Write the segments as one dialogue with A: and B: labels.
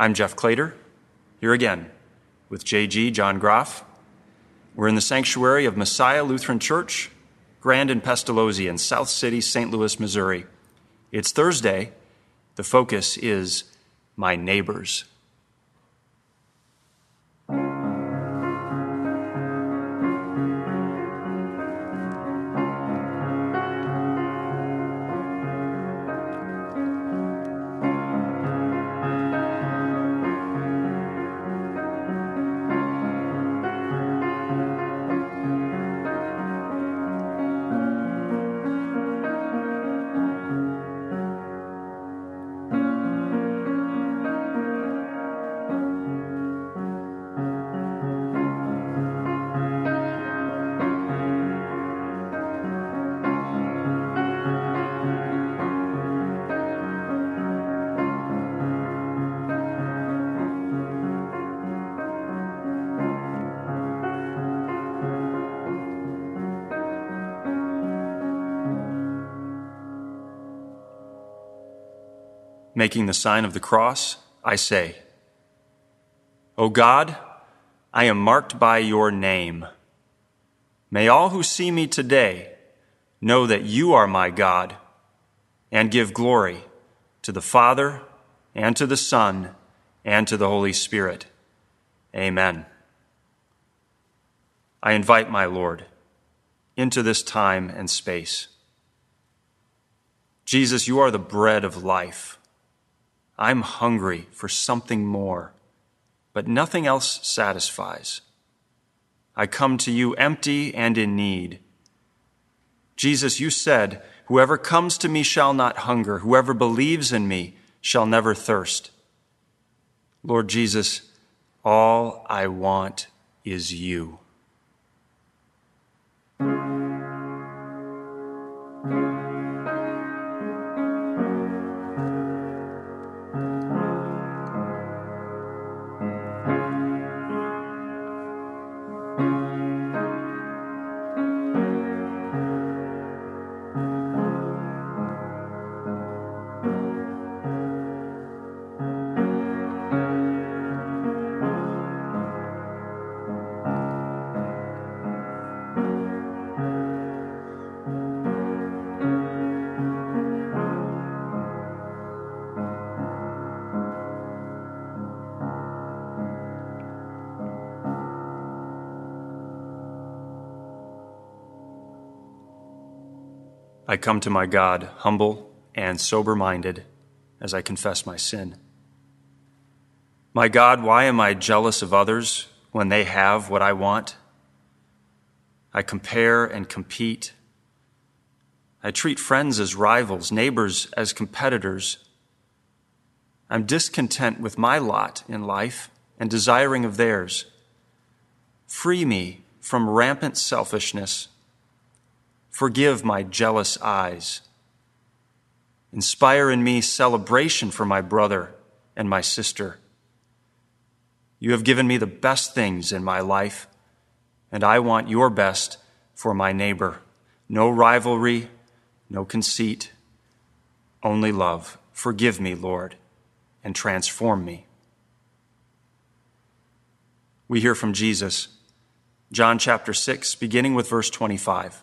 A: I'm Jeff Claytor, here again with JG John Groff. We're in the sanctuary of Messiah Lutheran Church, Grand and Pestalozzi in South City, St. Louis, Missouri. It's Thursday. The focus is my neighbors. Making the sign of the cross, I say, O God, I am marked by your name. May all who see me today know that you are my God and give glory to the Father and to the Son and to the Holy Spirit. Amen. I invite my Lord into this time and space. Jesus, you are the bread of life. I'm hungry for something more, but nothing else satisfies. I come to you empty and in need. Jesus, you said, Whoever comes to me shall not hunger, whoever believes in me shall never thirst. Lord Jesus, all I want is you. I come to my God humble and sober minded as I confess my sin. My God, why am I jealous of others when they have what I want? I compare and compete. I treat friends as rivals, neighbors as competitors. I'm discontent with my lot in life and desiring of theirs. Free me from rampant selfishness Forgive my jealous eyes. Inspire in me celebration for my brother and my sister. You have given me the best things in my life, and I want your best for my neighbor. No rivalry, no conceit, only love. Forgive me, Lord, and transform me. We hear from Jesus, John chapter 6, beginning with verse 25.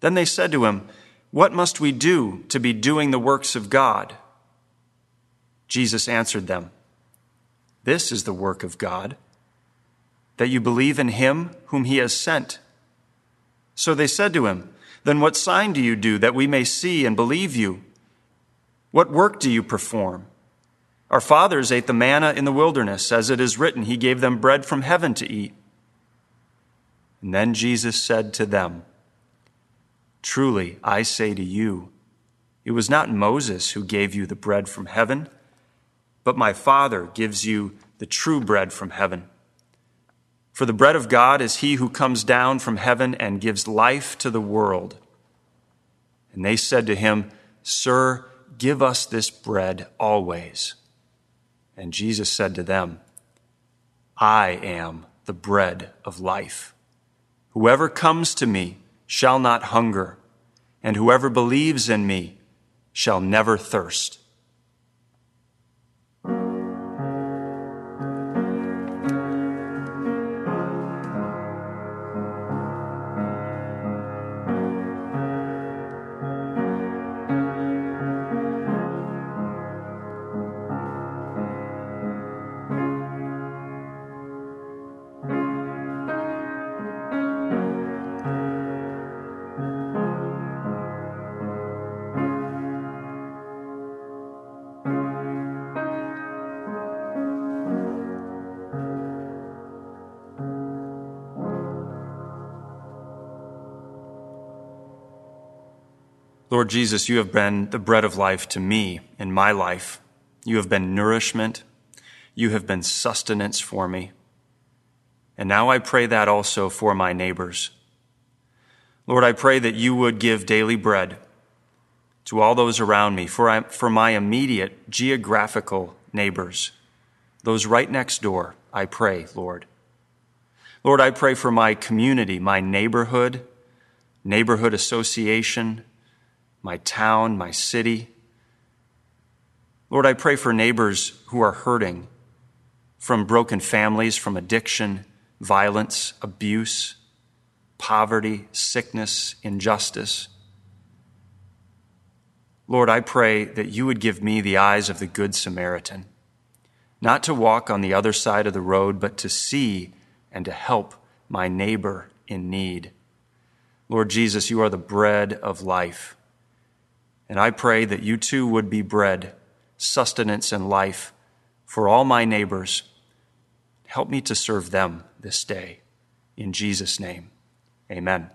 A: Then they said to him, What must we do to be doing the works of God? Jesus answered them, This is the work of God, that you believe in him whom he has sent. So they said to him, Then what sign do you do that we may see and believe you? What work do you perform? Our fathers ate the manna in the wilderness, as it is written, He gave them bread from heaven to eat. And then Jesus said to them, Truly, I say to you, it was not Moses who gave you the bread from heaven but my Father gives you the true bread from heaven. For the bread of God is he who comes down from heaven and gives life to the world. And they said to him, Sir, give us this bread always. And Jesus said to them, I am the bread of life. Whoever comes to me shall not hunger, and whoever believes in me shall never thirst. Lord Jesus, you have been the bread of life to me in my life. You have been nourishment. You have been sustenance for me. And now I pray that also for my neighbors. Lord, I pray that you would give daily bread to all those around me, for, I, for my immediate geographical neighbors, those right next door, I pray, Lord. Lord, I pray for my community, my neighborhood, neighborhood association, my town, my city. Lord, I pray for neighbors who are hurting from broken families, from addiction, violence, abuse, poverty, sickness, injustice. Lord, I pray that you would give me the eyes of the Good Samaritan, not to walk on the other side of the road, but to see and to help my neighbor in need. Lord Jesus, you are the bread of life. And I pray that you too would be bread, sustenance, and life for all my neighbors. Help me to serve them this day. In Jesus' name, amen.